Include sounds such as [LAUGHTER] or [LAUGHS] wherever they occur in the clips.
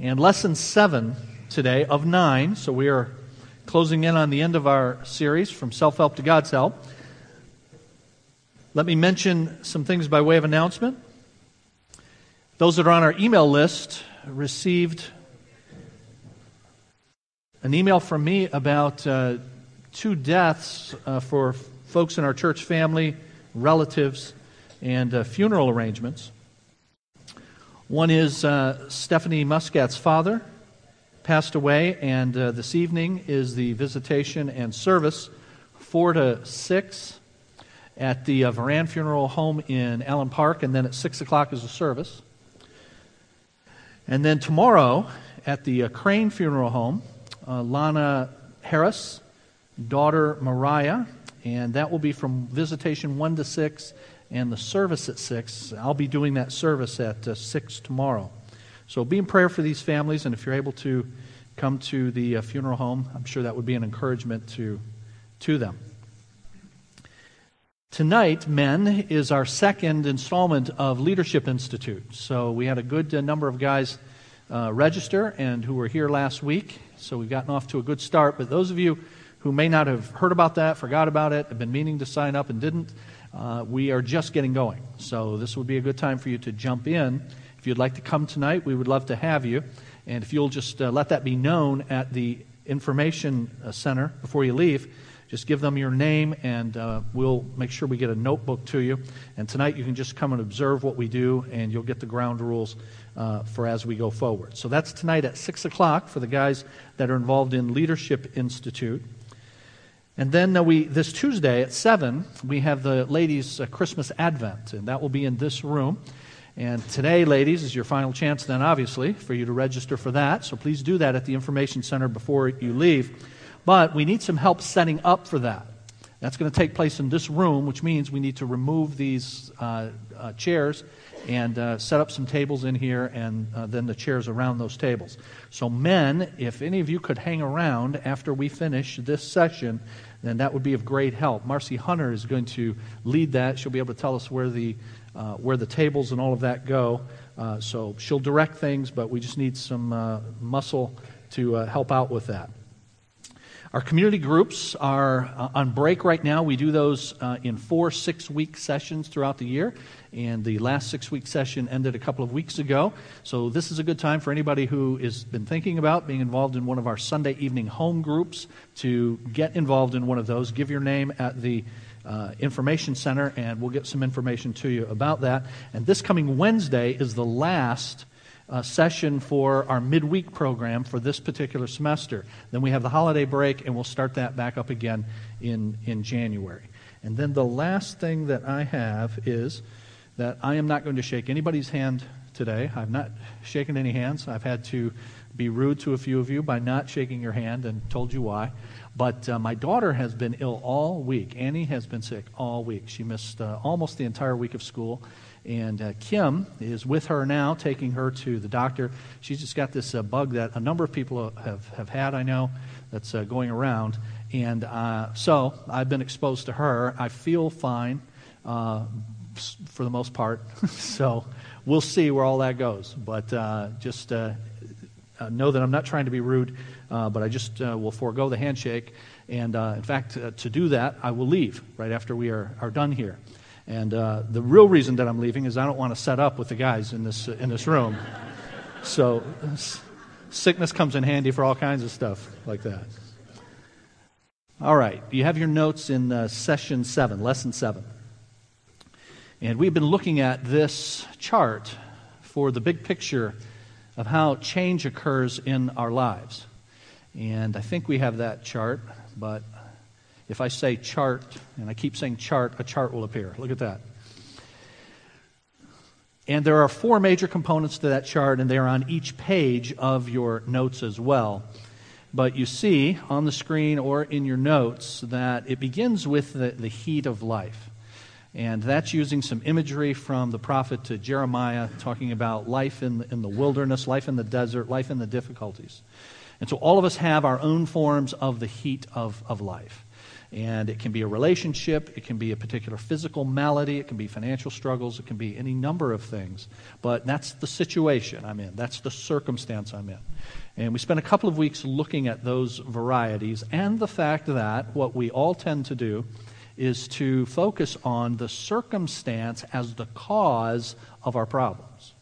And lesson seven today of nine, so we are closing in on the end of our series from self help to God's help. Let me mention some things by way of announcement. Those that are on our email list received an email from me about uh, two deaths uh, for folks in our church family, relatives, and uh, funeral arrangements. One is uh, Stephanie Muscat's father passed away, and uh, this evening is the visitation and service, 4 to 6, at the uh, Voran Funeral Home in Allen Park, and then at 6 o'clock is the service. And then tomorrow at the uh, Crane Funeral Home, uh, Lana Harris, daughter Mariah, and that will be from visitation 1 to 6 and the service at 6. I'll be doing that service at uh, 6 tomorrow. So be in prayer for these families, and if you're able to come to the uh, funeral home, I'm sure that would be an encouragement to, to them. Tonight, men, is our second installment of Leadership Institute. So we had a good uh, number of guys uh, register and who were here last week. So we've gotten off to a good start. But those of you who may not have heard about that, forgot about it, have been meaning to sign up and didn't, uh, we are just getting going. So this would be a good time for you to jump in. If you'd like to come tonight, we would love to have you. And if you'll just uh, let that be known at the information uh, center before you leave, just give them your name and uh, we'll make sure we get a notebook to you. And tonight you can just come and observe what we do and you'll get the ground rules uh, for as we go forward. So that's tonight at 6 o'clock for the guys that are involved in Leadership Institute. And then uh, we, this Tuesday at 7, we have the ladies' uh, Christmas Advent, and that will be in this room. And today, ladies, is your final chance, then, obviously, for you to register for that. So please do that at the Information Center before you leave. But we need some help setting up for that. That's going to take place in this room, which means we need to remove these uh, uh, chairs and uh, set up some tables in here and uh, then the chairs around those tables. So, men, if any of you could hang around after we finish this session, then that would be of great help. Marcy Hunter is going to lead that. She'll be able to tell us where the, uh, where the tables and all of that go. Uh, so she'll direct things, but we just need some uh, muscle to uh, help out with that. Our community groups are uh, on break right now. We do those uh, in four six week sessions throughout the year. And the last six week session ended a couple of weeks ago. So this is a good time for anybody who has been thinking about being involved in one of our Sunday evening home groups to get involved in one of those. Give your name at the uh, information center, and we'll get some information to you about that. And this coming Wednesday is the last uh, session for our midweek program for this particular semester. Then we have the holiday break, and we'll start that back up again in, in January. And then the last thing that I have is that I am not going to shake anybody's hand today. I've not shaken any hands. I've had to be rude to a few of you by not shaking your hand and told you why. But uh, my daughter has been ill all week. Annie has been sick all week. She missed uh, almost the entire week of school. And uh, Kim is with her now, taking her to the doctor. She's just got this uh, bug that a number of people have, have had, I know, that's uh, going around. And uh, so I've been exposed to her. I feel fine uh, for the most part. [LAUGHS] so we'll see where all that goes. But uh, just know that I'm not trying to be rude, but I just will forego the handshake. And in fact, to do that, I will leave right after we are, are done here. And uh, the real reason that I'm leaving is I don't want to set up with the guys in this, in this room. so sickness comes in handy for all kinds of stuff like that. All right, you have your notes in uh, session seven, lesson seven. And we've been looking at this chart for the big picture of how change occurs in our lives. And I think we have that chart, but if I say chart, and I keep saying chart, a chart will appear. Look at that. And there are four major components to that chart, and they are on each page of your notes as well. But you see on the screen or in your notes that it begins with the, the heat of life. And that's using some imagery from the prophet to Jeremiah, talking about life in the, in the wilderness, life in the desert, life in the difficulties. And so all of us have our own forms of the heat of, of life. And it can be a relationship, it can be a particular physical malady, it can be financial struggles, it can be any number of things. But that's the situation I'm in, that's the circumstance I'm in. And we spent a couple of weeks looking at those varieties and the fact that what we all tend to do is to focus on the circumstance as the cause of our problems.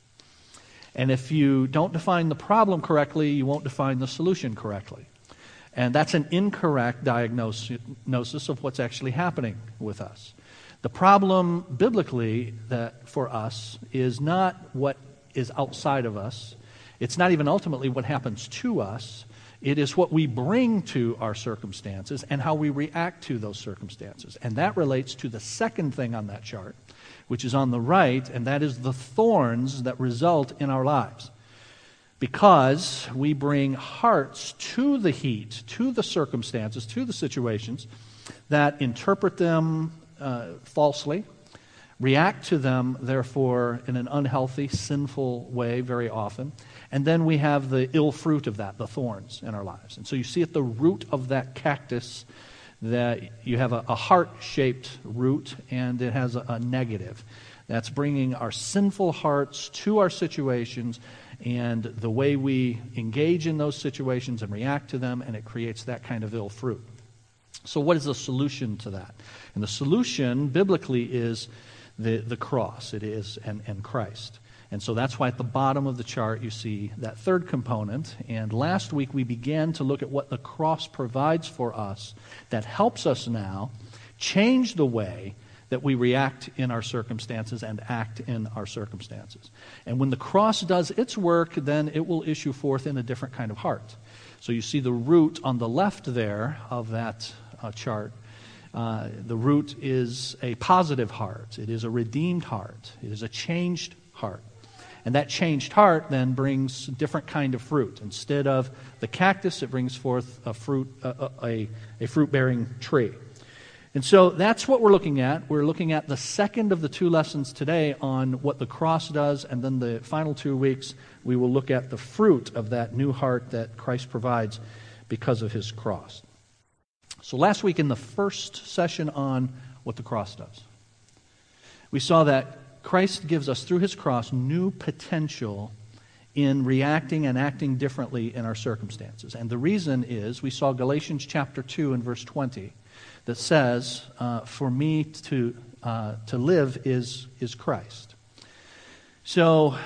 And if you don't define the problem correctly, you won't define the solution correctly. And that's an incorrect diagnosis of what's actually happening with us. The problem biblically that for us is not what is outside of us. It's not even ultimately what happens to us. It is what we bring to our circumstances and how we react to those circumstances. And that relates to the second thing on that chart, which is on the right, and that is the thorns that result in our lives because we bring hearts to the heat, to the circumstances, to the situations that interpret them uh, falsely, react to them, therefore, in an unhealthy, sinful way very often. And then we have the ill fruit of that, the thorns in our lives. And so you see at the root of that cactus that you have a, a heart shaped root and it has a, a negative. That's bringing our sinful hearts to our situations and the way we engage in those situations and react to them, and it creates that kind of ill fruit. So, what is the solution to that? And the solution, biblically, is the, the cross, it is, and, and Christ. And so that's why at the bottom of the chart you see that third component. And last week we began to look at what the cross provides for us that helps us now change the way that we react in our circumstances and act in our circumstances. And when the cross does its work, then it will issue forth in a different kind of heart. So you see the root on the left there of that uh, chart. Uh, the root is a positive heart, it is a redeemed heart, it is a changed heart. And that changed heart then brings a different kind of fruit. Instead of the cactus, it brings forth a fruit, a, a, a fruit bearing tree. And so that's what we're looking at. We're looking at the second of the two lessons today on what the cross does, and then the final two weeks, we will look at the fruit of that new heart that Christ provides because of his cross. So last week, in the first session on what the cross does, we saw that Christ gives us, through his cross, new potential in reacting and acting differently in our circumstances. And the reason is we saw Galatians chapter 2 and verse 20 that says, uh, For me to, uh, to live is, is Christ. So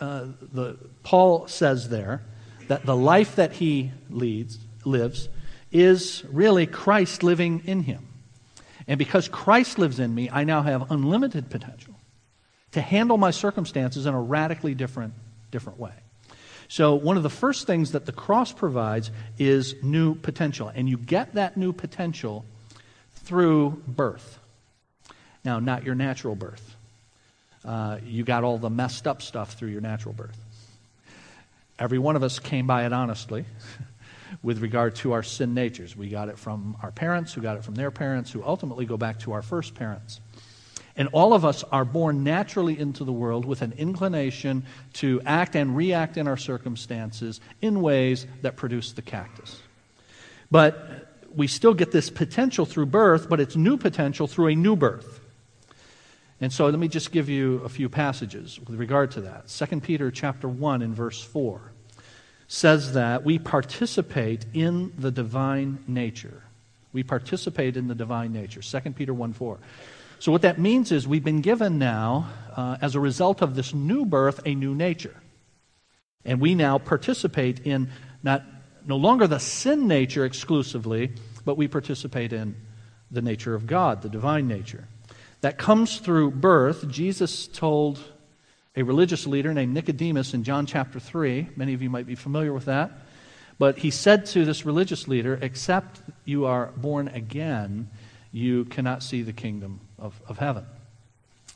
uh, the, Paul says there that the life that he leads, lives is really Christ living in him. And because Christ lives in me, I now have unlimited potential to handle my circumstances in a radically different, different way. So, one of the first things that the cross provides is new potential. And you get that new potential through birth. Now, not your natural birth. Uh, you got all the messed up stuff through your natural birth. Every one of us came by it honestly [LAUGHS] with regard to our sin natures. We got it from our parents, who got it from their parents, who ultimately go back to our first parents. And all of us are born naturally into the world with an inclination to act and react in our circumstances in ways that produce the cactus. But we still get this potential through birth, but it's new potential through a new birth. And so let me just give you a few passages with regard to that. 2 Peter chapter 1 and verse 4 says that we participate in the divine nature. We participate in the divine nature. 2 Peter 1 4. So, what that means is we've been given now, uh, as a result of this new birth, a new nature. And we now participate in not no longer the sin nature exclusively, but we participate in the nature of God, the divine nature. That comes through birth. Jesus told a religious leader named Nicodemus in John chapter 3. Many of you might be familiar with that. But he said to this religious leader, Except you are born again, you cannot see the kingdom of, of heaven.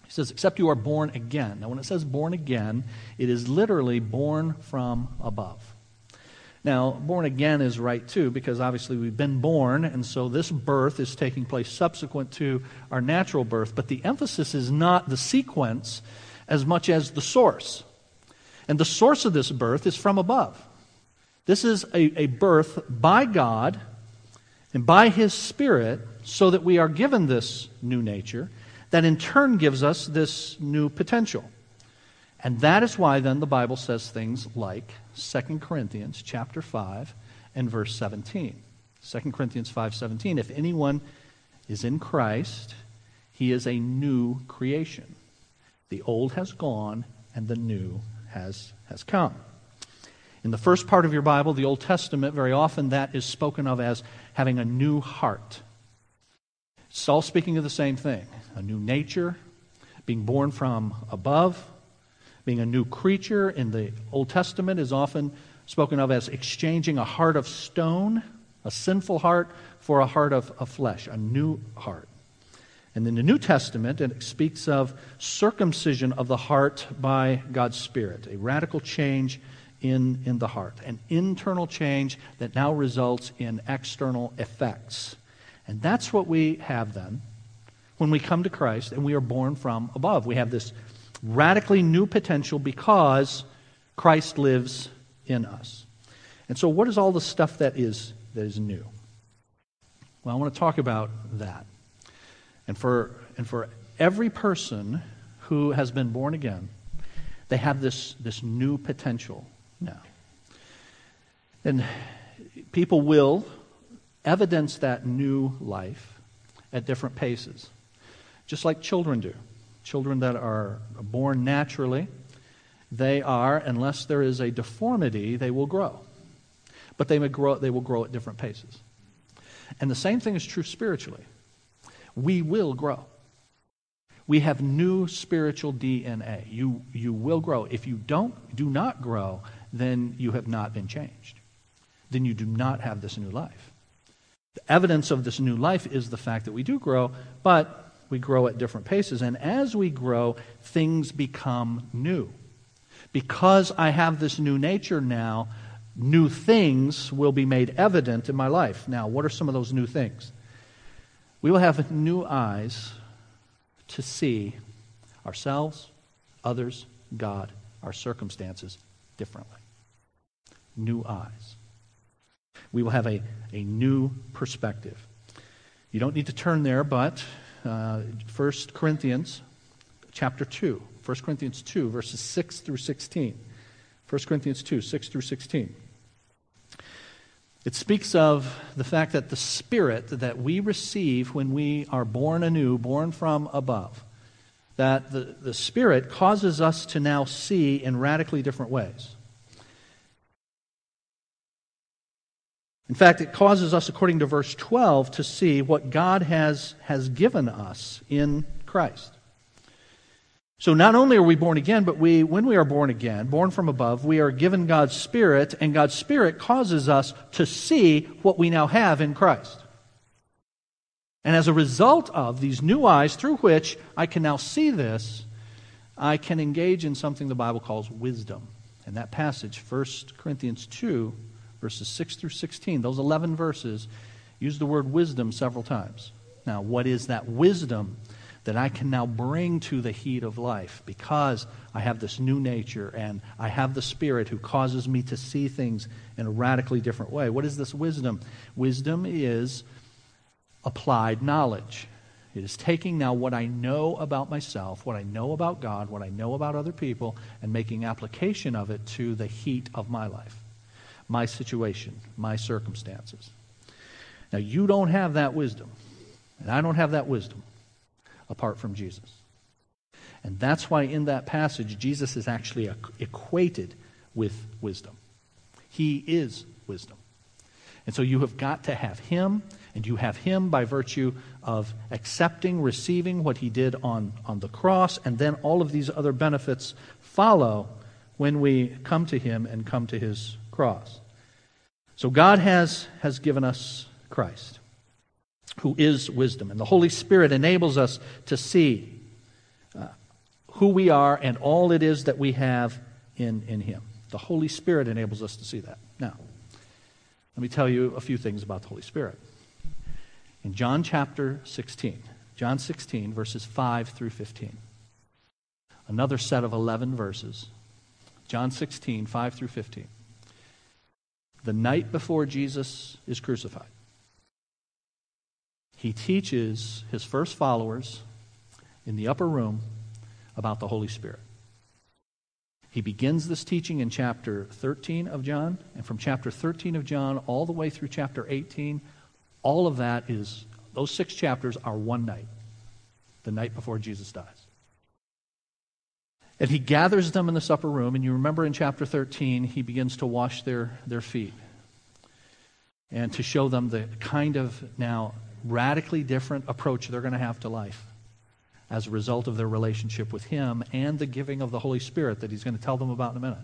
He says, Except you are born again. Now, when it says born again, it is literally born from above. Now, born again is right too, because obviously we've been born, and so this birth is taking place subsequent to our natural birth. But the emphasis is not the sequence as much as the source. And the source of this birth is from above. This is a, a birth by God and by His Spirit so that we are given this new nature that in turn gives us this new potential. And that is why then the Bible says things like 2 Corinthians chapter 5 and verse 17. 2 Corinthians 5:17 If anyone is in Christ, he is a new creation. The old has gone and the new has has come. In the first part of your Bible, the Old Testament, very often that is spoken of as having a new heart. It's all speaking of the same thing a new nature, being born from above, being a new creature. In the Old Testament is often spoken of as exchanging a heart of stone, a sinful heart, for a heart of, of flesh, a new heart. And in the New Testament, it speaks of circumcision of the heart by God's Spirit, a radical change in, in the heart, an internal change that now results in external effects. And that's what we have then when we come to Christ and we are born from above. We have this radically new potential because Christ lives in us. And so, what is all the stuff that is, that is new? Well, I want to talk about that. And for, and for every person who has been born again, they have this, this new potential now. And people will evidence that new life at different paces, just like children do. Children that are born naturally, they are, unless there is a deformity, they will grow. But they, grow, they will grow at different paces. And the same thing is true spiritually we will grow. We have new spiritual DNA. You, you will grow. If you don't, do not grow, then you have not been changed. Then you do not have this new life. The evidence of this new life is the fact that we do grow, but we grow at different paces. And as we grow, things become new. Because I have this new nature now, new things will be made evident in my life. Now, what are some of those new things? We will have new eyes to see ourselves, others, God, our circumstances differently. New eyes. We will have a, a new perspective. You don't need to turn there, but uh, 1 Corinthians chapter 2. 1 Corinthians 2, verses 6 through 16. 1 Corinthians 2, 6 through 16. It speaks of the fact that the Spirit that we receive when we are born anew, born from above, that the, the Spirit causes us to now see in radically different ways. In fact, it causes us, according to verse 12, to see what God has, has given us in Christ. So not only are we born again, but we, when we are born again, born from above, we are given God's Spirit, and God's Spirit causes us to see what we now have in Christ. And as a result of these new eyes through which I can now see this, I can engage in something the Bible calls wisdom. And that passage, 1 Corinthians 2, verses 6 through 16, those 11 verses, use the word wisdom several times. Now, what is that wisdom? that I can now bring to the heat of life because I have this new nature and I have the Spirit who causes me to see things in a radically different way. What is this wisdom? Wisdom is applied knowledge. It is taking now what I know about myself, what I know about God, what I know about other people, and making application of it to the heat of my life, my situation, my circumstances. Now, you don't have that wisdom, and I don't have that wisdom apart from Jesus. And that's why in that passage, Jesus is actually equated with wisdom. He is wisdom. And so you have got to have him, and you have him by virtue of accepting, receiving what he did on, on the cross, and then all of these other benefits follow when we come to him and come to his cross. So God has, has given us Christ who is wisdom. And the Holy Spirit enables us to see uh, who we are and all it is that we have in, in Him. The Holy Spirit enables us to see that. Now, let me tell you a few things about the Holy Spirit. In John chapter 16, John 16, verses 5 through 15, another set of 11 verses. John 16, 5 through 15. The night before Jesus is crucified, he teaches his first followers in the upper room about the Holy Spirit. He begins this teaching in chapter 13 of John, and from chapter 13 of John all the way through chapter 18, all of that is, those six chapters are one night, the night before Jesus dies. And he gathers them in this upper room, and you remember in chapter 13, he begins to wash their, their feet and to show them the kind of now radically different approach they're going to have to life as a result of their relationship with him and the giving of the Holy Spirit that he's going to tell them about in a minute.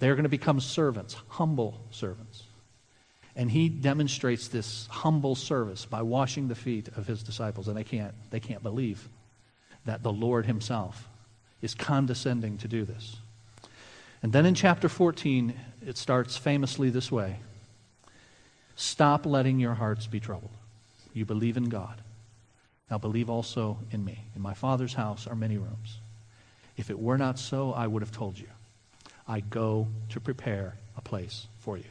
They're going to become servants, humble servants. And he demonstrates this humble service by washing the feet of his disciples, and they can't, they can't believe that the Lord himself is condescending to do this. And then in chapter 14, it starts famously this way Stop letting your hearts be troubled. You believe in God. Now believe also in me. In my Father's house are many rooms. If it were not so, I would have told you. I go to prepare a place for you.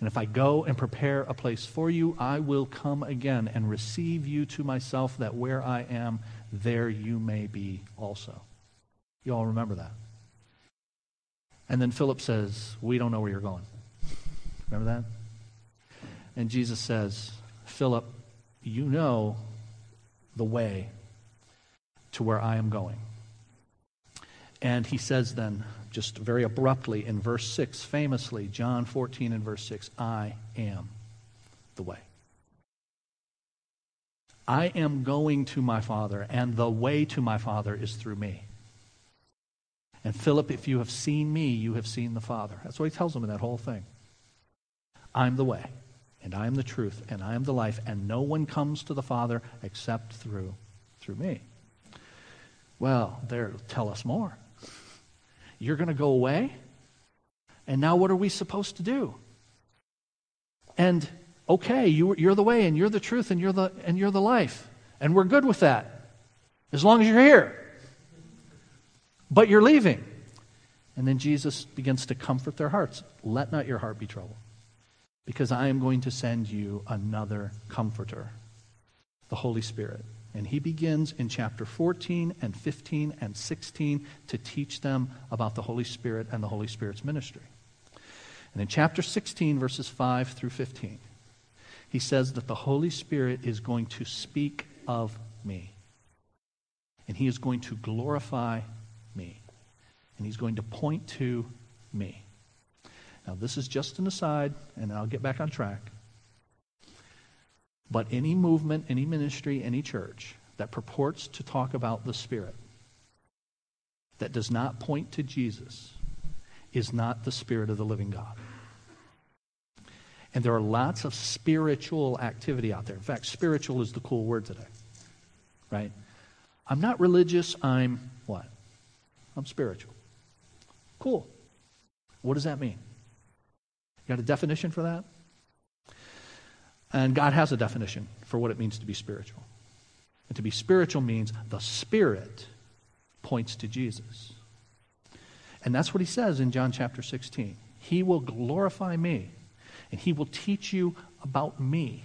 And if I go and prepare a place for you, I will come again and receive you to myself, that where I am, there you may be also. You all remember that. And then Philip says, We don't know where you're going. Remember that? And Jesus says, Philip, you know the way to where I am going. And he says then, just very abruptly in verse 6, famously, John 14 and verse 6, I am the way. I am going to my Father, and the way to my Father is through me. And Philip, if you have seen me, you have seen the Father. That's what he tells him in that whole thing. I'm the way and I am the truth, and I am the life, and no one comes to the Father except through through me. Well, there, tell us more. You're going to go away, and now what are we supposed to do? And okay, you, you're the way, and you're the truth, and you're the and you're the life, and we're good with that, as long as you're here. But you're leaving. And then Jesus begins to comfort their hearts. Let not your heart be troubled because I am going to send you another comforter, the Holy Spirit. And he begins in chapter 14 and 15 and 16 to teach them about the Holy Spirit and the Holy Spirit's ministry. And in chapter 16, verses 5 through 15, he says that the Holy Spirit is going to speak of me. And he is going to glorify. And he's going to point to me. Now, this is just an aside, and I'll get back on track. But any movement, any ministry, any church that purports to talk about the Spirit that does not point to Jesus is not the Spirit of the living God. And there are lots of spiritual activity out there. In fact, spiritual is the cool word today. Right? I'm not religious, I'm what? I'm spiritual. Cool. What does that mean? You got a definition for that? And God has a definition for what it means to be spiritual. And to be spiritual means the Spirit points to Jesus. And that's what he says in John chapter 16. He will glorify me, and he will teach you about me.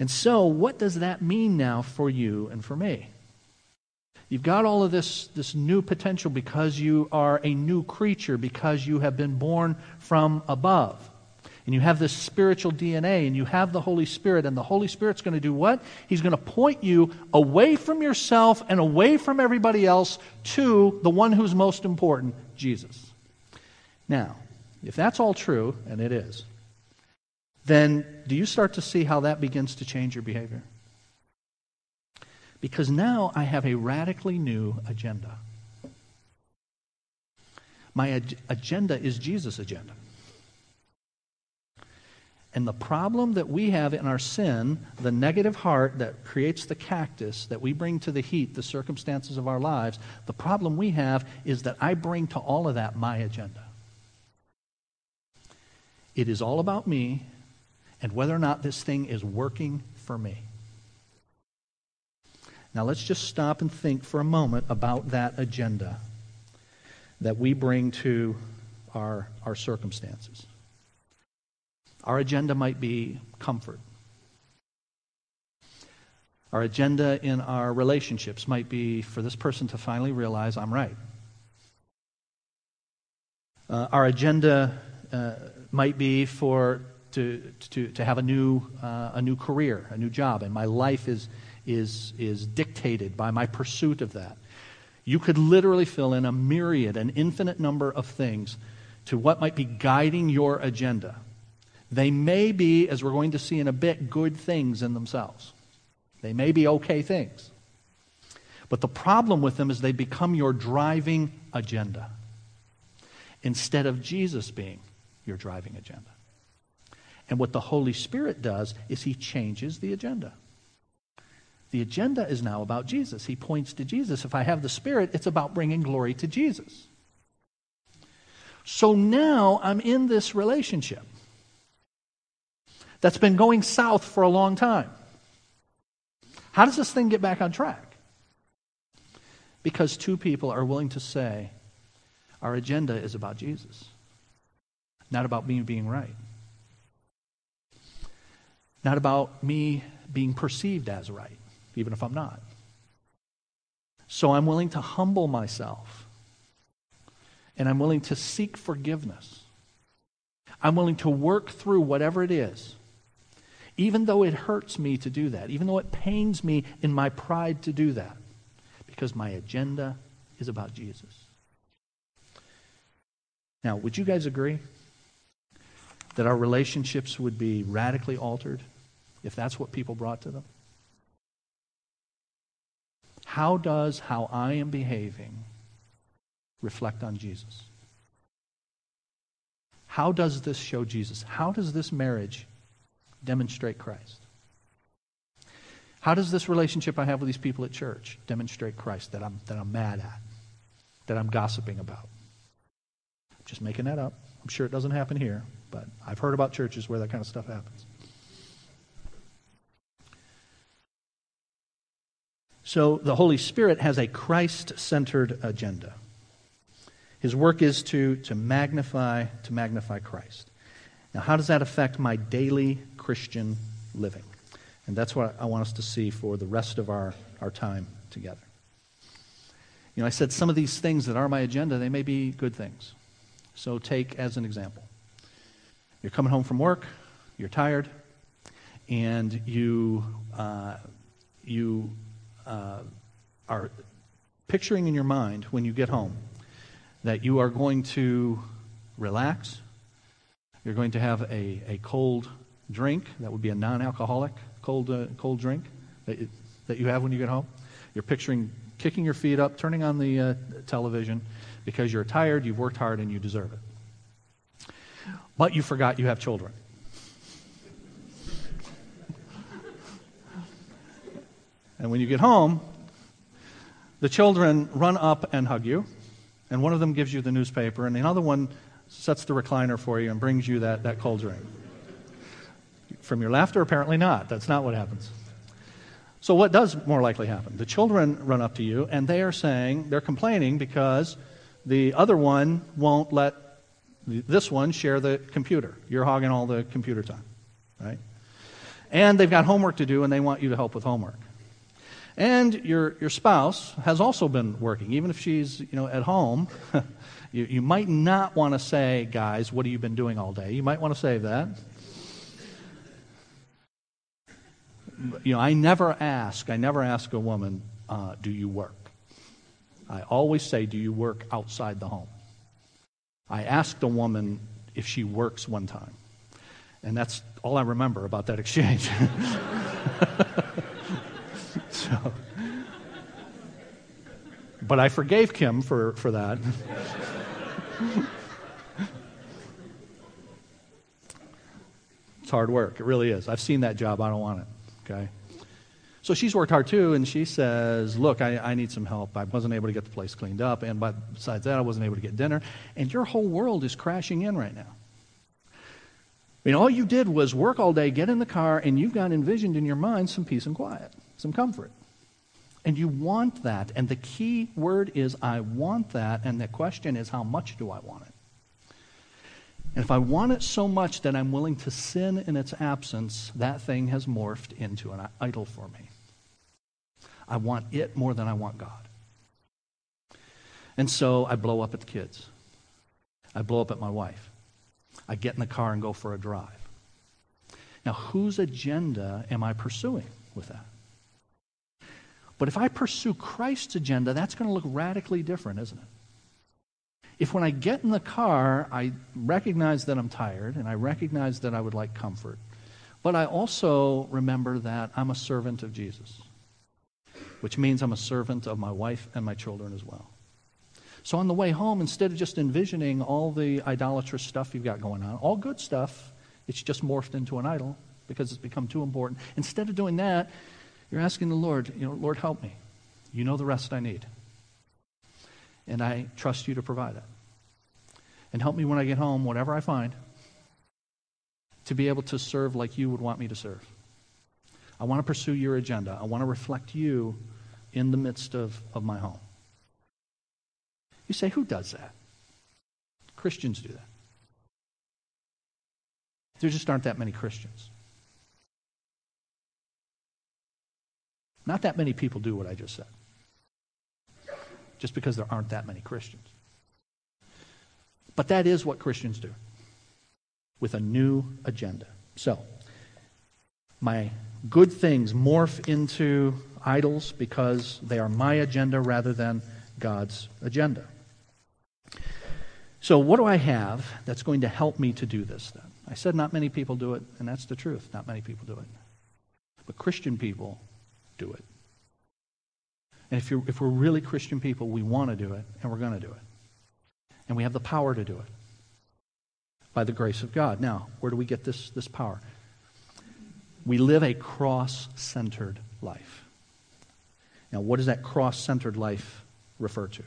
And so, what does that mean now for you and for me? You've got all of this, this new potential because you are a new creature, because you have been born from above. And you have this spiritual DNA, and you have the Holy Spirit, and the Holy Spirit's going to do what? He's going to point you away from yourself and away from everybody else to the one who's most important, Jesus. Now, if that's all true, and it is, then do you start to see how that begins to change your behavior? Because now I have a radically new agenda. My ag- agenda is Jesus' agenda. And the problem that we have in our sin, the negative heart that creates the cactus that we bring to the heat, the circumstances of our lives, the problem we have is that I bring to all of that my agenda. It is all about me and whether or not this thing is working for me. Now let's just stop and think for a moment about that agenda that we bring to our, our circumstances. Our agenda might be comfort. Our agenda in our relationships might be for this person to finally realize I'm right. Uh, our agenda uh, might be for to, to, to have a new, uh, a new career, a new job, and my life is, is, is dictated by my pursuit of that. You could literally fill in a myriad, an infinite number of things to what might be guiding your agenda. They may be, as we're going to see in a bit, good things in themselves. They may be okay things. But the problem with them is they become your driving agenda instead of Jesus being your driving agenda. And what the Holy Spirit does is he changes the agenda. The agenda is now about Jesus. He points to Jesus. If I have the Spirit, it's about bringing glory to Jesus. So now I'm in this relationship that's been going south for a long time. How does this thing get back on track? Because two people are willing to say, our agenda is about Jesus, not about me being right, not about me being perceived as right even if I'm not. So I'm willing to humble myself. And I'm willing to seek forgiveness. I'm willing to work through whatever it is, even though it hurts me to do that, even though it pains me in my pride to do that, because my agenda is about Jesus. Now, would you guys agree that our relationships would be radically altered if that's what people brought to them? How does how I am behaving reflect on Jesus? How does this show Jesus? How does this marriage demonstrate Christ? How does this relationship I have with these people at church demonstrate Christ that I'm, that I'm mad at, that I'm gossiping about? I'm just making that up. I'm sure it doesn't happen here, but I've heard about churches where that kind of stuff happens. So the Holy Spirit has a Christ centered agenda. His work is to, to magnify to magnify Christ. Now, how does that affect my daily Christian living? And that's what I want us to see for the rest of our, our time together. You know, I said some of these things that are my agenda, they may be good things. So take as an example. You're coming home from work, you're tired, and you, uh, you uh, are picturing in your mind when you get home that you are going to relax, you're going to have a, a cold drink that would be a non alcoholic cold, uh, cold drink that, you, that you have when you get home. You're picturing kicking your feet up, turning on the uh, television because you're tired, you've worked hard, and you deserve it. But you forgot you have children. And when you get home, the children run up and hug you, and one of them gives you the newspaper, and the other one sets the recliner for you and brings you that, that cold drink. From your laughter, apparently not. That's not what happens. So, what does more likely happen? The children run up to you, and they are saying, they're complaining because the other one won't let this one share the computer. You're hogging all the computer time, right? And they've got homework to do, and they want you to help with homework. And your, your spouse has also been working, even if she's you know, at home. [LAUGHS] you, you might not want to say, guys, what have you been doing all day? You might want to save that. You know, I never ask, I never ask a woman, uh, do you work? I always say, do you work outside the home? I asked a woman if she works one time. And that's all I remember about that exchange. [LAUGHS] so, [LAUGHS] but I forgave Kim for, for that. [LAUGHS] it's hard work. It really is. I've seen that job. I don't want it. Okay? So she's worked hard too, and she says, Look, I, I need some help. I wasn't able to get the place cleaned up, and by, besides that, I wasn't able to get dinner. And your whole world is crashing in right now. I mean, all you did was work all day, get in the car, and you've got envisioned in your mind some peace and quiet, some comfort. And you want that. And the key word is, I want that. And the question is, how much do I want it? And if I want it so much that I'm willing to sin in its absence, that thing has morphed into an idol for me. I want it more than I want God. And so I blow up at the kids. I blow up at my wife. I get in the car and go for a drive. Now, whose agenda am I pursuing with that? But if I pursue Christ's agenda, that's going to look radically different, isn't it? If when I get in the car, I recognize that I'm tired and I recognize that I would like comfort, but I also remember that I'm a servant of Jesus, which means I'm a servant of my wife and my children as well. So on the way home, instead of just envisioning all the idolatrous stuff you've got going on, all good stuff, it's just morphed into an idol because it's become too important. Instead of doing that, you're asking the Lord, you know, Lord, help me. You know the rest I need. And I trust you to provide it. And help me when I get home, whatever I find, to be able to serve like you would want me to serve. I want to pursue your agenda. I want to reflect you in the midst of, of my home. You say, who does that? Christians do that. There just aren't that many Christians. Not that many people do what I just said. Just because there aren't that many Christians. But that is what Christians do with a new agenda. So, my good things morph into idols because they are my agenda rather than God's agenda. So, what do I have that's going to help me to do this then? I said not many people do it, and that's the truth. Not many people do it. But Christian people do it. And if, if we're really Christian people, we want to do it, and we're going to do it. And we have the power to do it by the grace of God. Now, where do we get this, this power? We live a cross centered life. Now, what does that cross centered life refer to?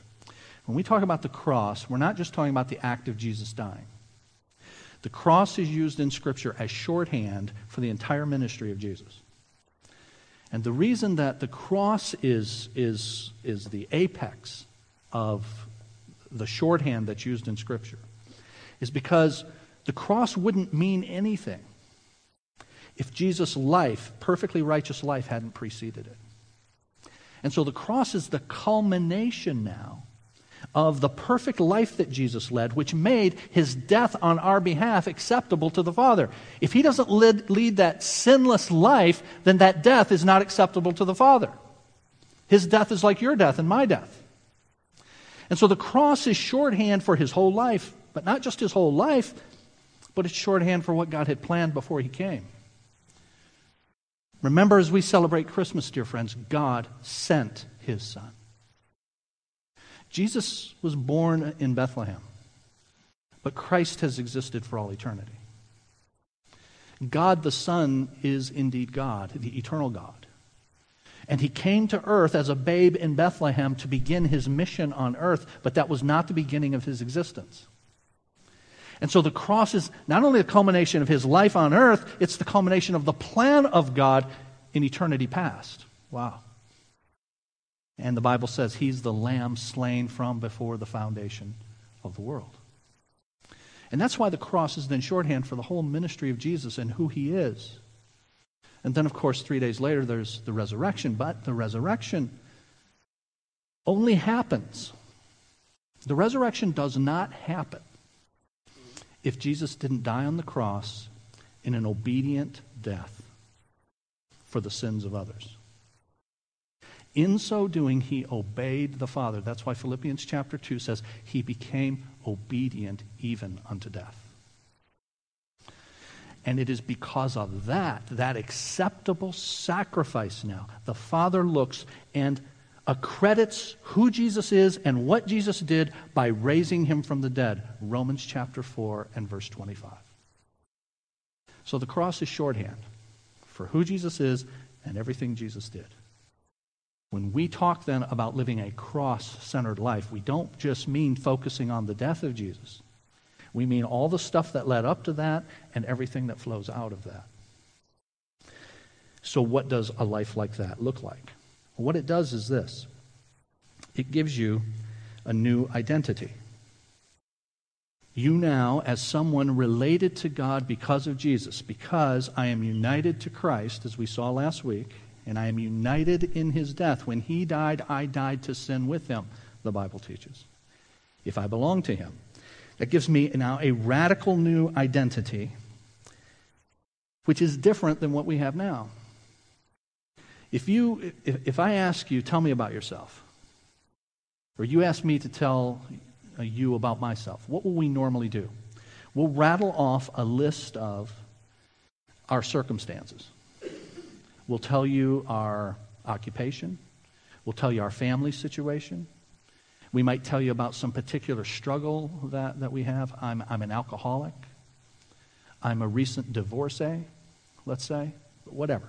When we talk about the cross, we're not just talking about the act of Jesus dying. The cross is used in Scripture as shorthand for the entire ministry of Jesus. And the reason that the cross is, is, is the apex of the shorthand that's used in Scripture is because the cross wouldn't mean anything if Jesus' life, perfectly righteous life, hadn't preceded it. And so the cross is the culmination now of the perfect life that Jesus led, which made his death on our behalf acceptable to the Father. If he doesn't lead, lead, that sinless life, then that death is not acceptable to the Father. His death is like your death and my death. And so the cross is shorthand for his whole life, but not just his whole life, but it's shorthand for what God had planned before he came. Remember, as we celebrate Christmas, dear friends, God sent his Son. Jesus was born in Bethlehem, but Christ has existed for all eternity. God the Son is indeed God, the eternal God. And he came to earth as a babe in Bethlehem to begin his mission on earth, but that was not the beginning of his existence. And so the cross is not only the culmination of his life on earth, it's the culmination of the plan of God in eternity past. Wow. And the Bible says he's the lamb slain from before the foundation of the world. And that's why the cross is then shorthand for the whole ministry of Jesus and who he is. And then, of course, three days later, there's the resurrection. But the resurrection only happens. The resurrection does not happen if Jesus didn't die on the cross in an obedient death for the sins of others. In so doing, he obeyed the Father. That's why Philippians chapter 2 says, He became obedient even unto death. And it is because of that, that acceptable sacrifice now, the Father looks and accredits who Jesus is and what Jesus did by raising him from the dead. Romans chapter 4 and verse 25. So the cross is shorthand for who Jesus is and everything Jesus did. When we talk then about living a cross centered life, we don't just mean focusing on the death of Jesus. We mean all the stuff that led up to that and everything that flows out of that. So, what does a life like that look like? What it does is this it gives you a new identity. You now, as someone related to God because of Jesus, because I am united to Christ, as we saw last week, and I am united in his death. When he died, I died to sin with him, the Bible teaches. If I belong to him, that gives me now a radical new identity, which is different than what we have now. If, you, if, if I ask you, tell me about yourself, or you ask me to tell uh, you about myself, what will we normally do? We'll rattle off a list of our circumstances. We'll tell you our occupation. We'll tell you our family situation. We might tell you about some particular struggle that, that we have. I'm, I'm an alcoholic. I'm a recent divorcee, let's say, whatever.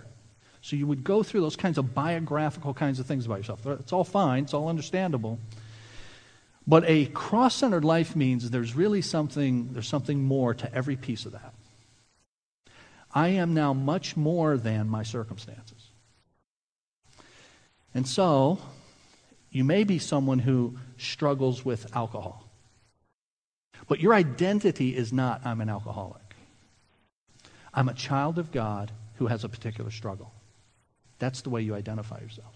So you would go through those kinds of biographical kinds of things about yourself. It's all fine, it's all understandable. But a cross centered life means there's really something, there's something more to every piece of that. I am now much more than my circumstances. And so, you may be someone who struggles with alcohol. But your identity is not, I'm an alcoholic. I'm a child of God who has a particular struggle. That's the way you identify yourself.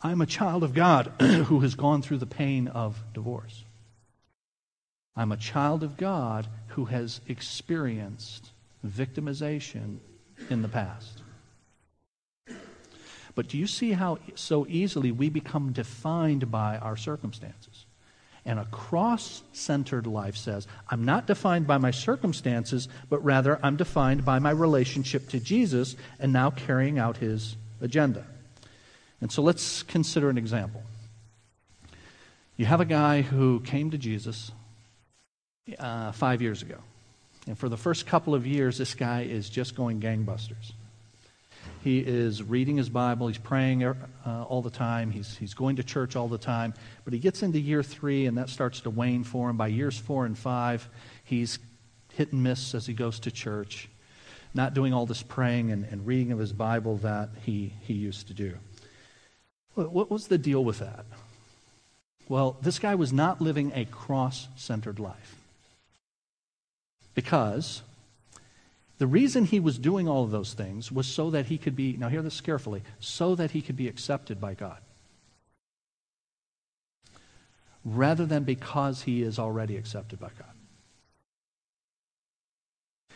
I'm a child of God [CLEARS THROAT] who has gone through the pain of divorce. I'm a child of God who has experienced victimization in the past. But do you see how so easily we become defined by our circumstances? And a cross centered life says, I'm not defined by my circumstances, but rather I'm defined by my relationship to Jesus and now carrying out his agenda. And so let's consider an example. You have a guy who came to Jesus uh, five years ago. And for the first couple of years, this guy is just going gangbusters. He is reading his Bible, he's praying uh, all the time, he's, he's going to church all the time. But he gets into year three, and that starts to wane for him. By years four and five, he's hit and miss as he goes to church, not doing all this praying and, and reading of his Bible that he, he used to do. What was the deal with that? Well, this guy was not living a cross centered life. Because the reason he was doing all of those things was so that he could be, now hear this carefully, so that he could be accepted by God. Rather than because he is already accepted by God.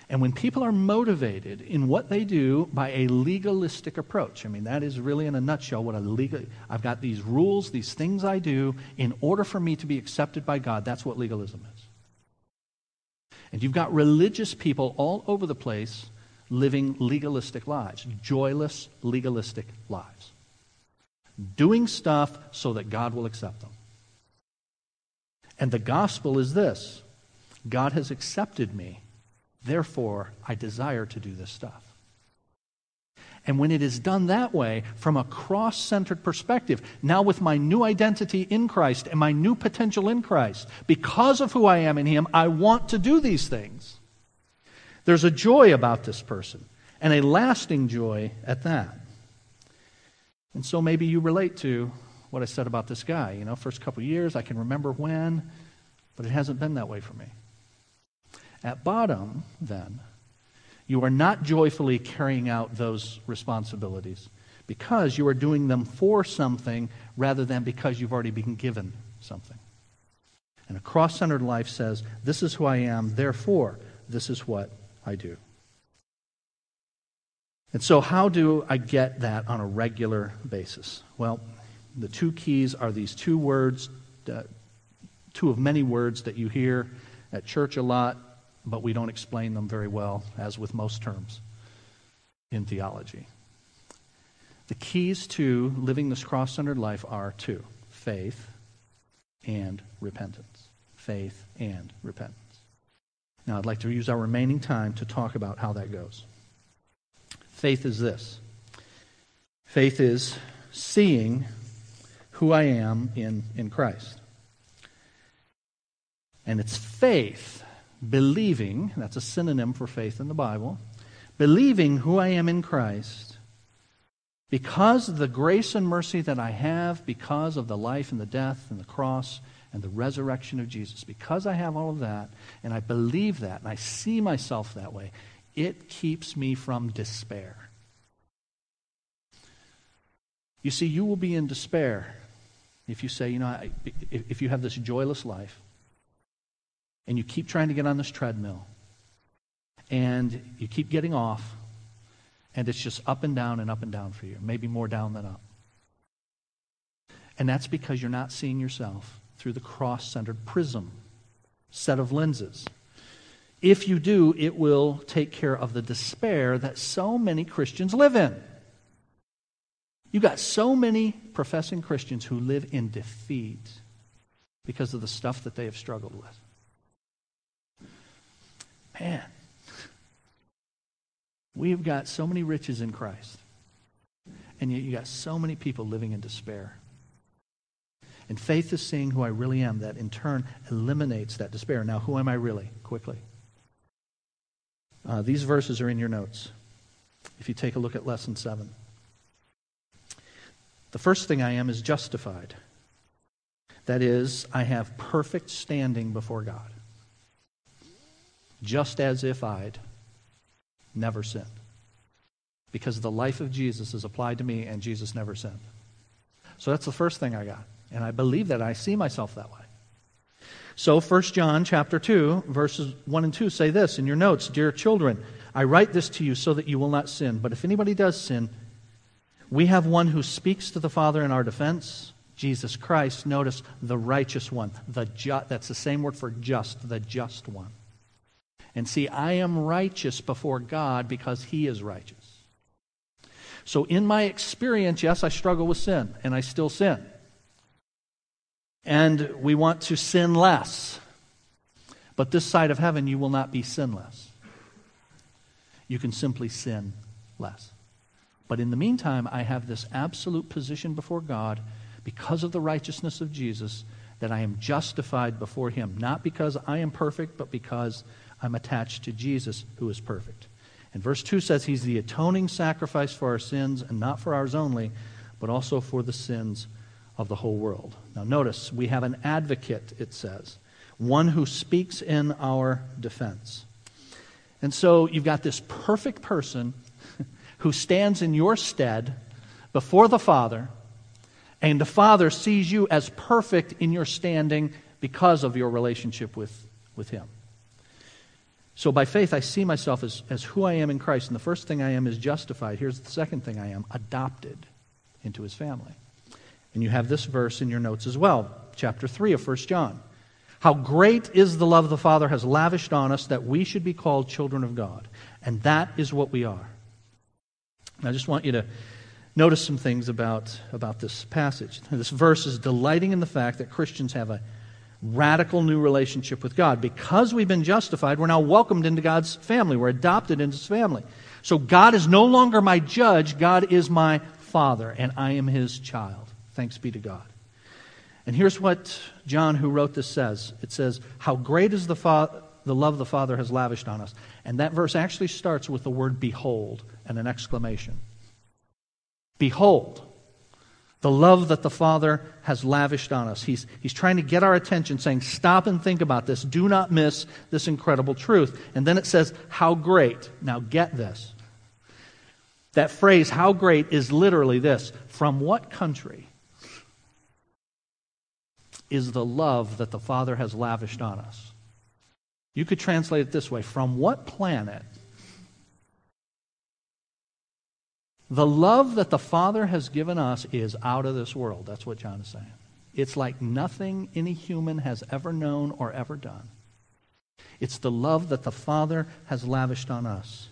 And when people are motivated in what they do by a legalistic approach, I mean, that is really in a nutshell what a legal, I've got these rules, these things I do in order for me to be accepted by God. That's what legalism is. And you've got religious people all over the place living legalistic lives, joyless, legalistic lives. Doing stuff so that God will accept them. And the gospel is this God has accepted me, therefore I desire to do this stuff. And when it is done that way, from a cross centered perspective, now with my new identity in Christ and my new potential in Christ, because of who I am in Him, I want to do these things. There's a joy about this person, and a lasting joy at that. And so maybe you relate to what I said about this guy. You know, first couple years, I can remember when, but it hasn't been that way for me. At bottom, then, you are not joyfully carrying out those responsibilities because you are doing them for something rather than because you've already been given something. And a cross centered life says, This is who I am, therefore, this is what I do. And so, how do I get that on a regular basis? Well, the two keys are these two words, uh, two of many words that you hear at church a lot but we don't explain them very well, as with most terms in theology. The keys to living this cross centered life are two faith and repentance. Faith and repentance. Now, I'd like to use our remaining time to talk about how that goes. Faith is this faith is seeing who I am in, in Christ. And it's faith believing, that's a synonym for faith in the Bible, believing who I am in Christ, because of the grace and mercy that I have, because of the life and the death and the cross and the resurrection of Jesus, because I have all of that, and I believe that, and I see myself that way, it keeps me from despair. You see, you will be in despair if you say, you know, if you have this joyless life and you keep trying to get on this treadmill and you keep getting off and it's just up and down and up and down for you, maybe more down than up. And that's because you're not seeing yourself through the cross centered prism, set of lenses. If you do, it will take care of the despair that so many Christians live in. You've got so many professing Christians who live in defeat because of the stuff that they have struggled with. Man, we've got so many riches in Christ, and yet you got so many people living in despair. And faith is seeing who I really am, that in turn eliminates that despair. Now, who am I really? Quickly. Uh, these verses are in your notes if you take a look at lesson seven. The first thing I am is justified. That is, I have perfect standing before God, just as if I'd never sinned. Because the life of Jesus is applied to me, and Jesus never sinned. So that's the first thing I got. And I believe that I see myself that way. So 1 John chapter 2 verses 1 and 2 say this in your notes, dear children, I write this to you so that you will not sin, but if anybody does sin, we have one who speaks to the Father in our defense, Jesus Christ. Notice the righteous one. The ju- that's the same word for just, the just one. And see, I am righteous before God because he is righteous. So, in my experience, yes, I struggle with sin, and I still sin. And we want to sin less. But this side of heaven, you will not be sinless. You can simply sin less. But in the meantime, I have this absolute position before God because of the righteousness of Jesus that I am justified before Him. Not because I am perfect, but because I'm attached to Jesus who is perfect. And verse 2 says He's the atoning sacrifice for our sins, and not for ours only, but also for the sins of the whole world. Now, notice, we have an advocate, it says, one who speaks in our defense. And so you've got this perfect person [LAUGHS] who stands in your stead before the Father, and the Father sees you as perfect in your standing because of your relationship with, with Him. So by faith, I see myself as, as who I am in Christ. And the first thing I am is justified. Here's the second thing I am adopted into His family. And you have this verse in your notes as well, chapter 3 of 1 John. How great is the love the Father has lavished on us that we should be called children of God. And that is what we are. I just want you to notice some things about, about this passage. This verse is delighting in the fact that Christians have a radical new relationship with God. Because we've been justified, we're now welcomed into God's family. We're adopted into His family. So God is no longer my judge, God is my Father, and I am His child. Thanks be to God. And here's what John, who wrote this, says it says, How great is the, fa- the love the Father has lavished on us. And that verse actually starts with the word behold and an exclamation. Behold, the love that the Father has lavished on us. He's, he's trying to get our attention, saying, Stop and think about this. Do not miss this incredible truth. And then it says, How great. Now get this. That phrase, how great, is literally this From what country is the love that the Father has lavished on us? You could translate it this way From what planet The love that the Father has given us is out of this world. That's what John is saying. It's like nothing any human has ever known or ever done. It's the love that the Father has lavished on us.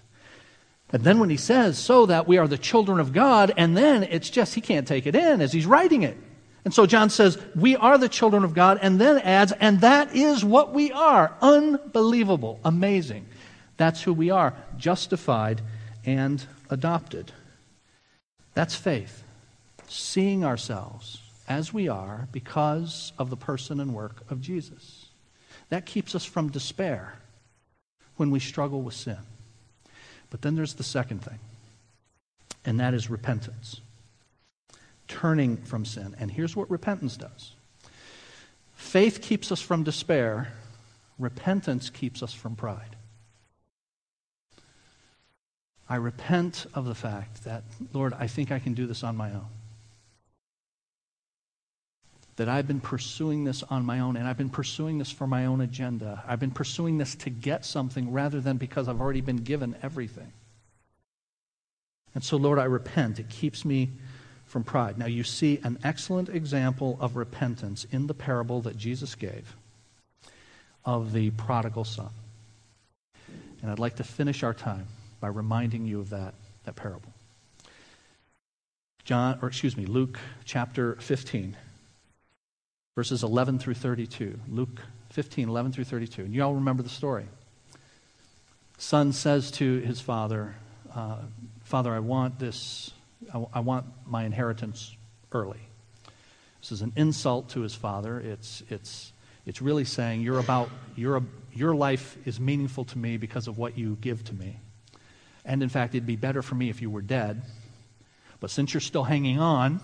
And then when he says, so that we are the children of God, and then it's just, he can't take it in as he's writing it. And so John says, we are the children of God, and then adds, and that is what we are. Unbelievable. Amazing. That's who we are, justified and adopted. That's faith. Seeing ourselves as we are because of the person and work of Jesus. That keeps us from despair when we struggle with sin. But then there's the second thing, and that is repentance. Turning from sin. And here's what repentance does faith keeps us from despair, repentance keeps us from pride. I repent of the fact that, Lord, I think I can do this on my own. that I've been pursuing this on my own, and I've been pursuing this for my own agenda. I've been pursuing this to get something rather than because I've already been given everything. And so, Lord, I repent. It keeps me from pride. Now, you see an excellent example of repentance in the parable that Jesus gave of the prodigal son. And I'd like to finish our time by reminding you of that, that parable. John, or excuse me, Luke chapter 15 verses 11 through 32. Luke 15, 11 through 32. And you all remember the story. Son says to his father, uh, Father, I want this, I, want my inheritance early. This is an insult to his father. It's, it's, it's really saying, you're about, you're a, Your life is meaningful to me because of what you give to me. And in fact, it'd be better for me if you were dead. But since you're still hanging on,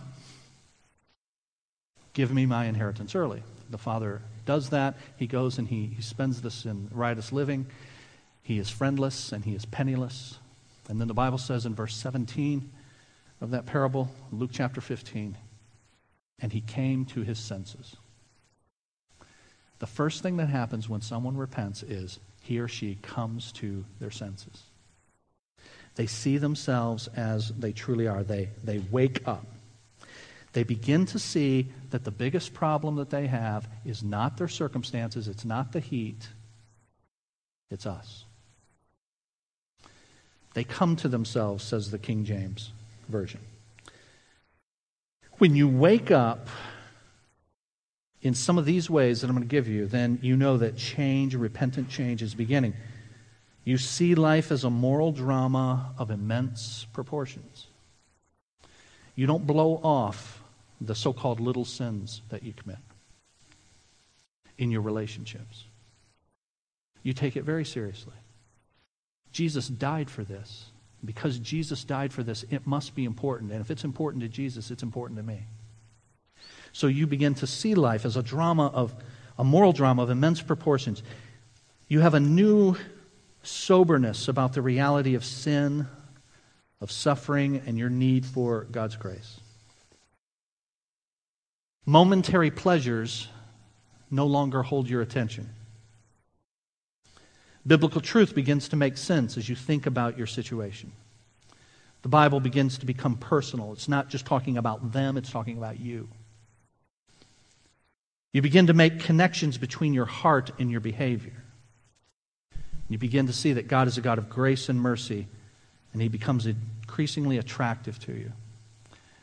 Give me my inheritance early. The father does that. He goes and he, he spends this in riotous living. He is friendless and he is penniless. And then the Bible says in verse 17 of that parable, Luke chapter 15, and he came to his senses. The first thing that happens when someone repents is he or she comes to their senses. They see themselves as they truly are. They, they wake up. They begin to see that the biggest problem that they have is not their circumstances, it's not the heat, it's us. They come to themselves, says the King James Version. When you wake up in some of these ways that I'm going to give you, then you know that change, repentant change, is beginning. You see life as a moral drama of immense proportions. You don't blow off the so called little sins that you commit in your relationships. You take it very seriously. Jesus died for this. Because Jesus died for this, it must be important. And if it's important to Jesus, it's important to me. So you begin to see life as a drama of a moral drama of immense proportions. You have a new soberness about the reality of sin, of suffering, and your need for God's grace. Momentary pleasures no longer hold your attention. Biblical truth begins to make sense as you think about your situation. The Bible begins to become personal. It's not just talking about them, it's talking about you. You begin to make connections between your heart and your behavior. You begin to see that God is a God of grace and mercy, and He becomes increasingly attractive to you.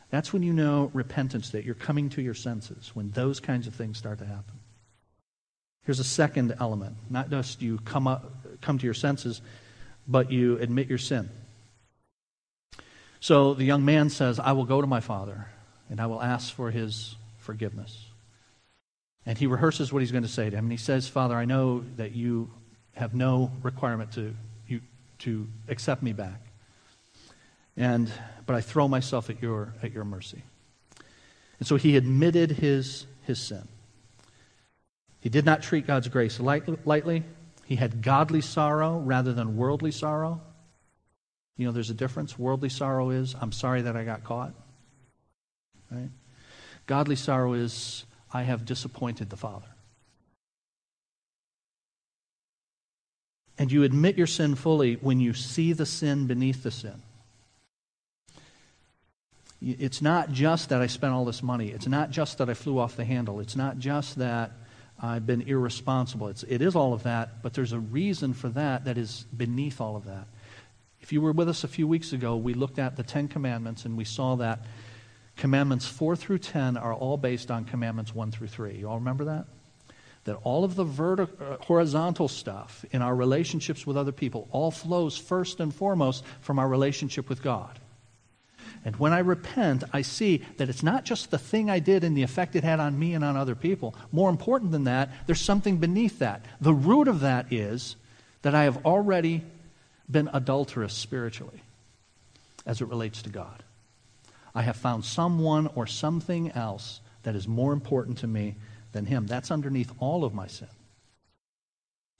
That's when you know repentance, that you're coming to your senses, when those kinds of things start to happen. Here's a second element. Not just you come, up, come to your senses, but you admit your sin. So the young man says, I will go to my father, and I will ask for his forgiveness. And he rehearses what he's going to say to him. And he says, Father, I know that you have no requirement to, you, to accept me back. And, but I throw myself at your, at your mercy. And so he admitted his, his sin. He did not treat God's grace lightly. He had godly sorrow rather than worldly sorrow. You know, there's a difference. Worldly sorrow is, I'm sorry that I got caught. Right? Godly sorrow is, I have disappointed the Father. And you admit your sin fully when you see the sin beneath the sin. It's not just that I spent all this money. It's not just that I flew off the handle. It's not just that I've been irresponsible. It's, it is all of that, but there's a reason for that that is beneath all of that. If you were with us a few weeks ago, we looked at the Ten Commandments and we saw that Commandments 4 through 10 are all based on Commandments 1 through 3. You all remember that? That all of the vertical, uh, horizontal stuff in our relationships with other people all flows first and foremost from our relationship with God. And when I repent, I see that it's not just the thing I did and the effect it had on me and on other people. More important than that, there's something beneath that. The root of that is that I have already been adulterous spiritually as it relates to God. I have found someone or something else that is more important to me than Him. That's underneath all of my sin.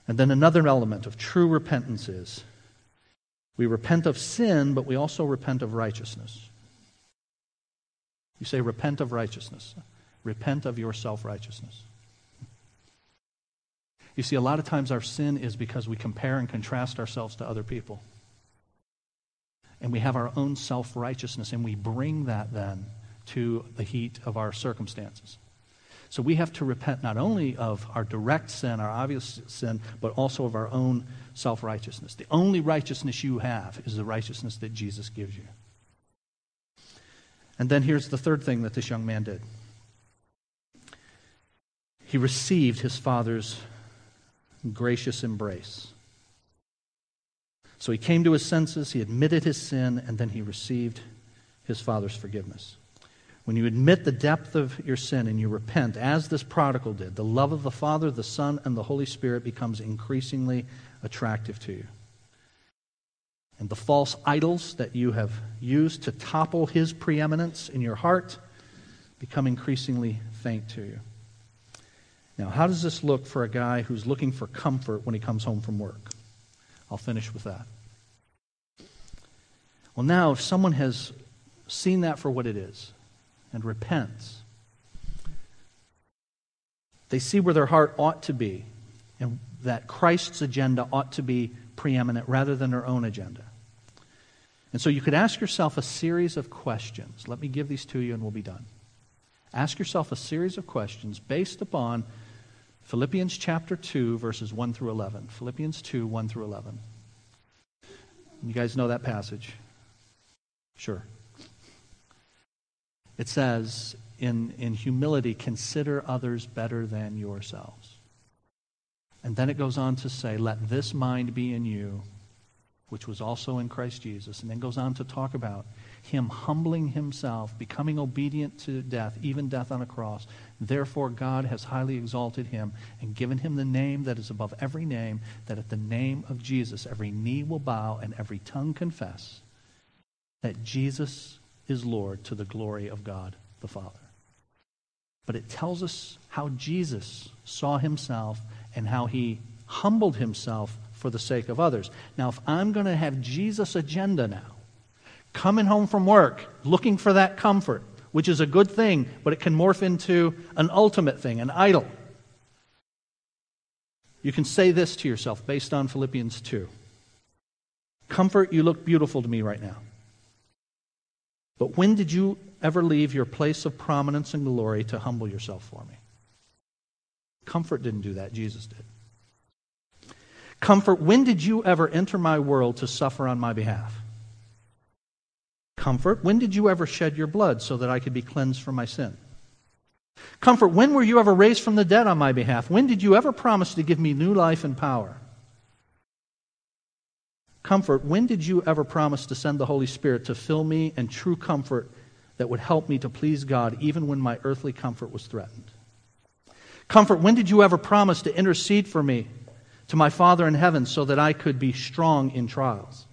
And then another element of true repentance is we repent of sin, but we also repent of righteousness. You say, repent of righteousness. Repent of your self righteousness. You see, a lot of times our sin is because we compare and contrast ourselves to other people. And we have our own self righteousness, and we bring that then to the heat of our circumstances. So we have to repent not only of our direct sin, our obvious sin, but also of our own self righteousness. The only righteousness you have is the righteousness that Jesus gives you. And then here's the third thing that this young man did he received his father's gracious embrace. So he came to his senses, he admitted his sin, and then he received his father's forgiveness. When you admit the depth of your sin and you repent, as this prodigal did, the love of the Father, the Son, and the Holy Spirit becomes increasingly attractive to you. And the false idols that you have used to topple his preeminence in your heart become increasingly faint to you. Now, how does this look for a guy who's looking for comfort when he comes home from work? I'll finish with that. Well, now, if someone has seen that for what it is and repents, they see where their heart ought to be and that Christ's agenda ought to be preeminent rather than their own agenda. And so you could ask yourself a series of questions. Let me give these to you and we'll be done. Ask yourself a series of questions based upon Philippians chapter 2, verses 1 through 11. Philippians 2, 1 through 11. You guys know that passage? Sure. It says, in, in humility, consider others better than yourselves. And then it goes on to say, let this mind be in you, which was also in Christ Jesus. And then goes on to talk about him humbling himself, becoming obedient to death, even death on a cross. Therefore, God has highly exalted him and given him the name that is above every name, that at the name of Jesus every knee will bow and every tongue confess that Jesus is Lord to the glory of God the Father. But it tells us how Jesus saw himself and how he humbled himself for the sake of others. Now, if I'm going to have Jesus' agenda now, coming home from work, looking for that comfort, which is a good thing, but it can morph into an ultimate thing, an idol. You can say this to yourself based on Philippians 2 Comfort, you look beautiful to me right now. But when did you ever leave your place of prominence and glory to humble yourself for me? Comfort didn't do that, Jesus did. Comfort, when did you ever enter my world to suffer on my behalf? Comfort, when did you ever shed your blood so that I could be cleansed from my sin? Comfort, when were you ever raised from the dead on my behalf? When did you ever promise to give me new life and power? Comfort, when did you ever promise to send the Holy Spirit to fill me and true comfort that would help me to please God even when my earthly comfort was threatened? Comfort, when did you ever promise to intercede for me to my Father in heaven so that I could be strong in trials?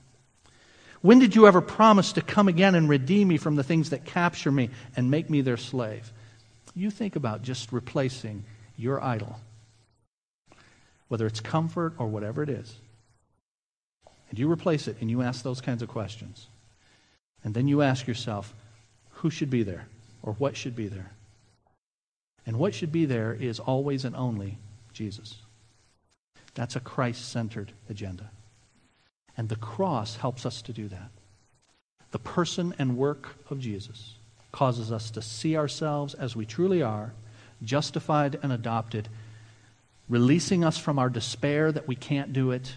When did you ever promise to come again and redeem me from the things that capture me and make me their slave? You think about just replacing your idol, whether it's comfort or whatever it is. And you replace it and you ask those kinds of questions. And then you ask yourself, who should be there or what should be there? And what should be there is always and only Jesus. That's a Christ centered agenda. And the cross helps us to do that. The person and work of Jesus causes us to see ourselves as we truly are, justified and adopted, releasing us from our despair that we can't do it,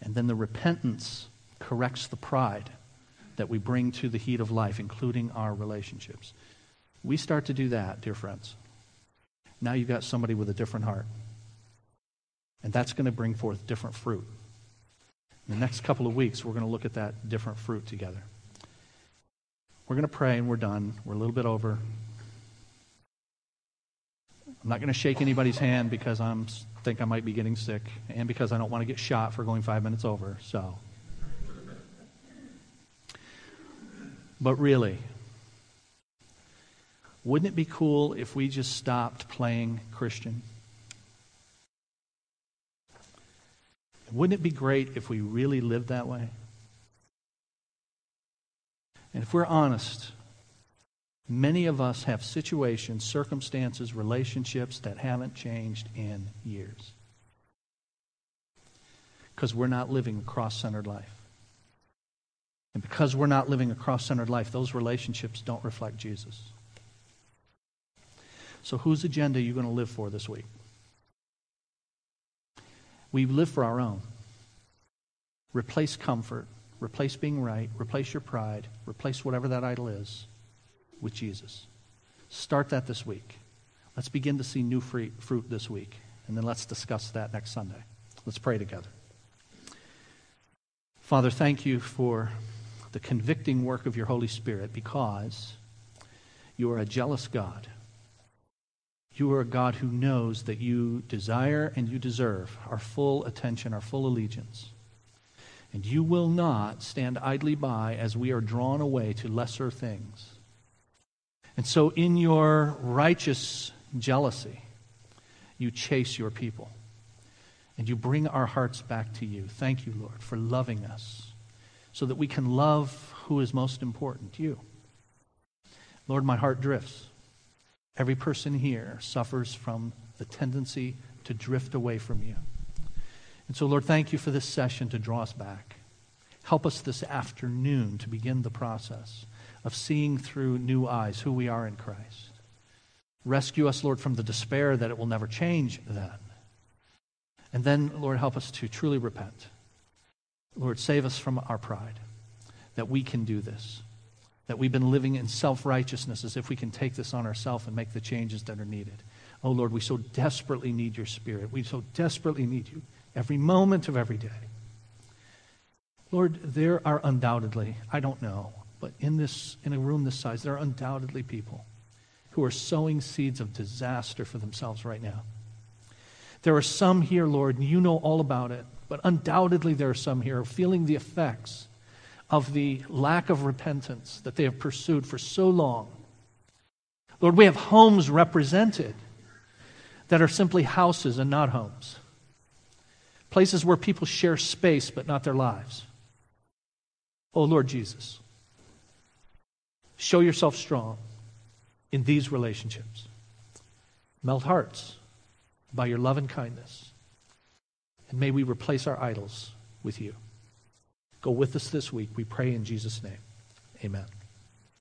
and then the repentance corrects the pride that we bring to the heat of life, including our relationships. We start to do that, dear friends. Now you've got somebody with a different heart. And that's going to bring forth different fruit. In the next couple of weeks, we're going to look at that different fruit together. We're going to pray and we're done. We're a little bit over. I'm not going to shake anybody's hand because I think I might be getting sick and because I don't want to get shot for going five minutes over. So, but really, wouldn't it be cool if we just stopped playing Christian? Wouldn't it be great if we really lived that way? And if we're honest, Many of us have situations, circumstances, relationships that haven't changed in years. Because we're not living a cross centered life. And because we're not living a cross centered life, those relationships don't reflect Jesus. So, whose agenda are you going to live for this week? We live for our own. Replace comfort, replace being right, replace your pride, replace whatever that idol is with Jesus. Start that this week. Let's begin to see new fruit, this week, and then let's discuss that next Sunday. Let's pray together. Father, thank you for the convicting work of your Holy Spirit because you are a jealous God. You are a God who knows that you desire and you deserve our full attention, our full allegiance. And you will not stand idly by as we are drawn away to lesser things. And so, in your righteous jealousy, you chase your people and you bring our hearts back to you. Thank you, Lord, for loving us so that we can love who is most important, you. Lord, my heart drifts. Every person here suffers from the tendency to drift away from you. And so, Lord, thank you for this session to draw us back. Help us this afternoon to begin the process of seeing through new eyes who we are in Christ. Rescue us, Lord, from the despair that it will never change then. And then, Lord, help us to truly repent. Lord, save us from our pride that we can do this, that we've been living in self righteousness as if we can take this on ourselves and make the changes that are needed. Oh, Lord, we so desperately need your Spirit. We so desperately need you every moment of every day. Lord, there are undoubtedly, I don't know, but in this in a room this size, there are undoubtedly people who are sowing seeds of disaster for themselves right now. There are some here, Lord, and you know all about it, but undoubtedly there are some here feeling the effects of the lack of repentance that they have pursued for so long. Lord, we have homes represented that are simply houses and not homes. Places where people share space but not their lives. Oh, Lord Jesus, show yourself strong in these relationships. Melt hearts by your love and kindness. And may we replace our idols with you. Go with us this week. We pray in Jesus' name. Amen.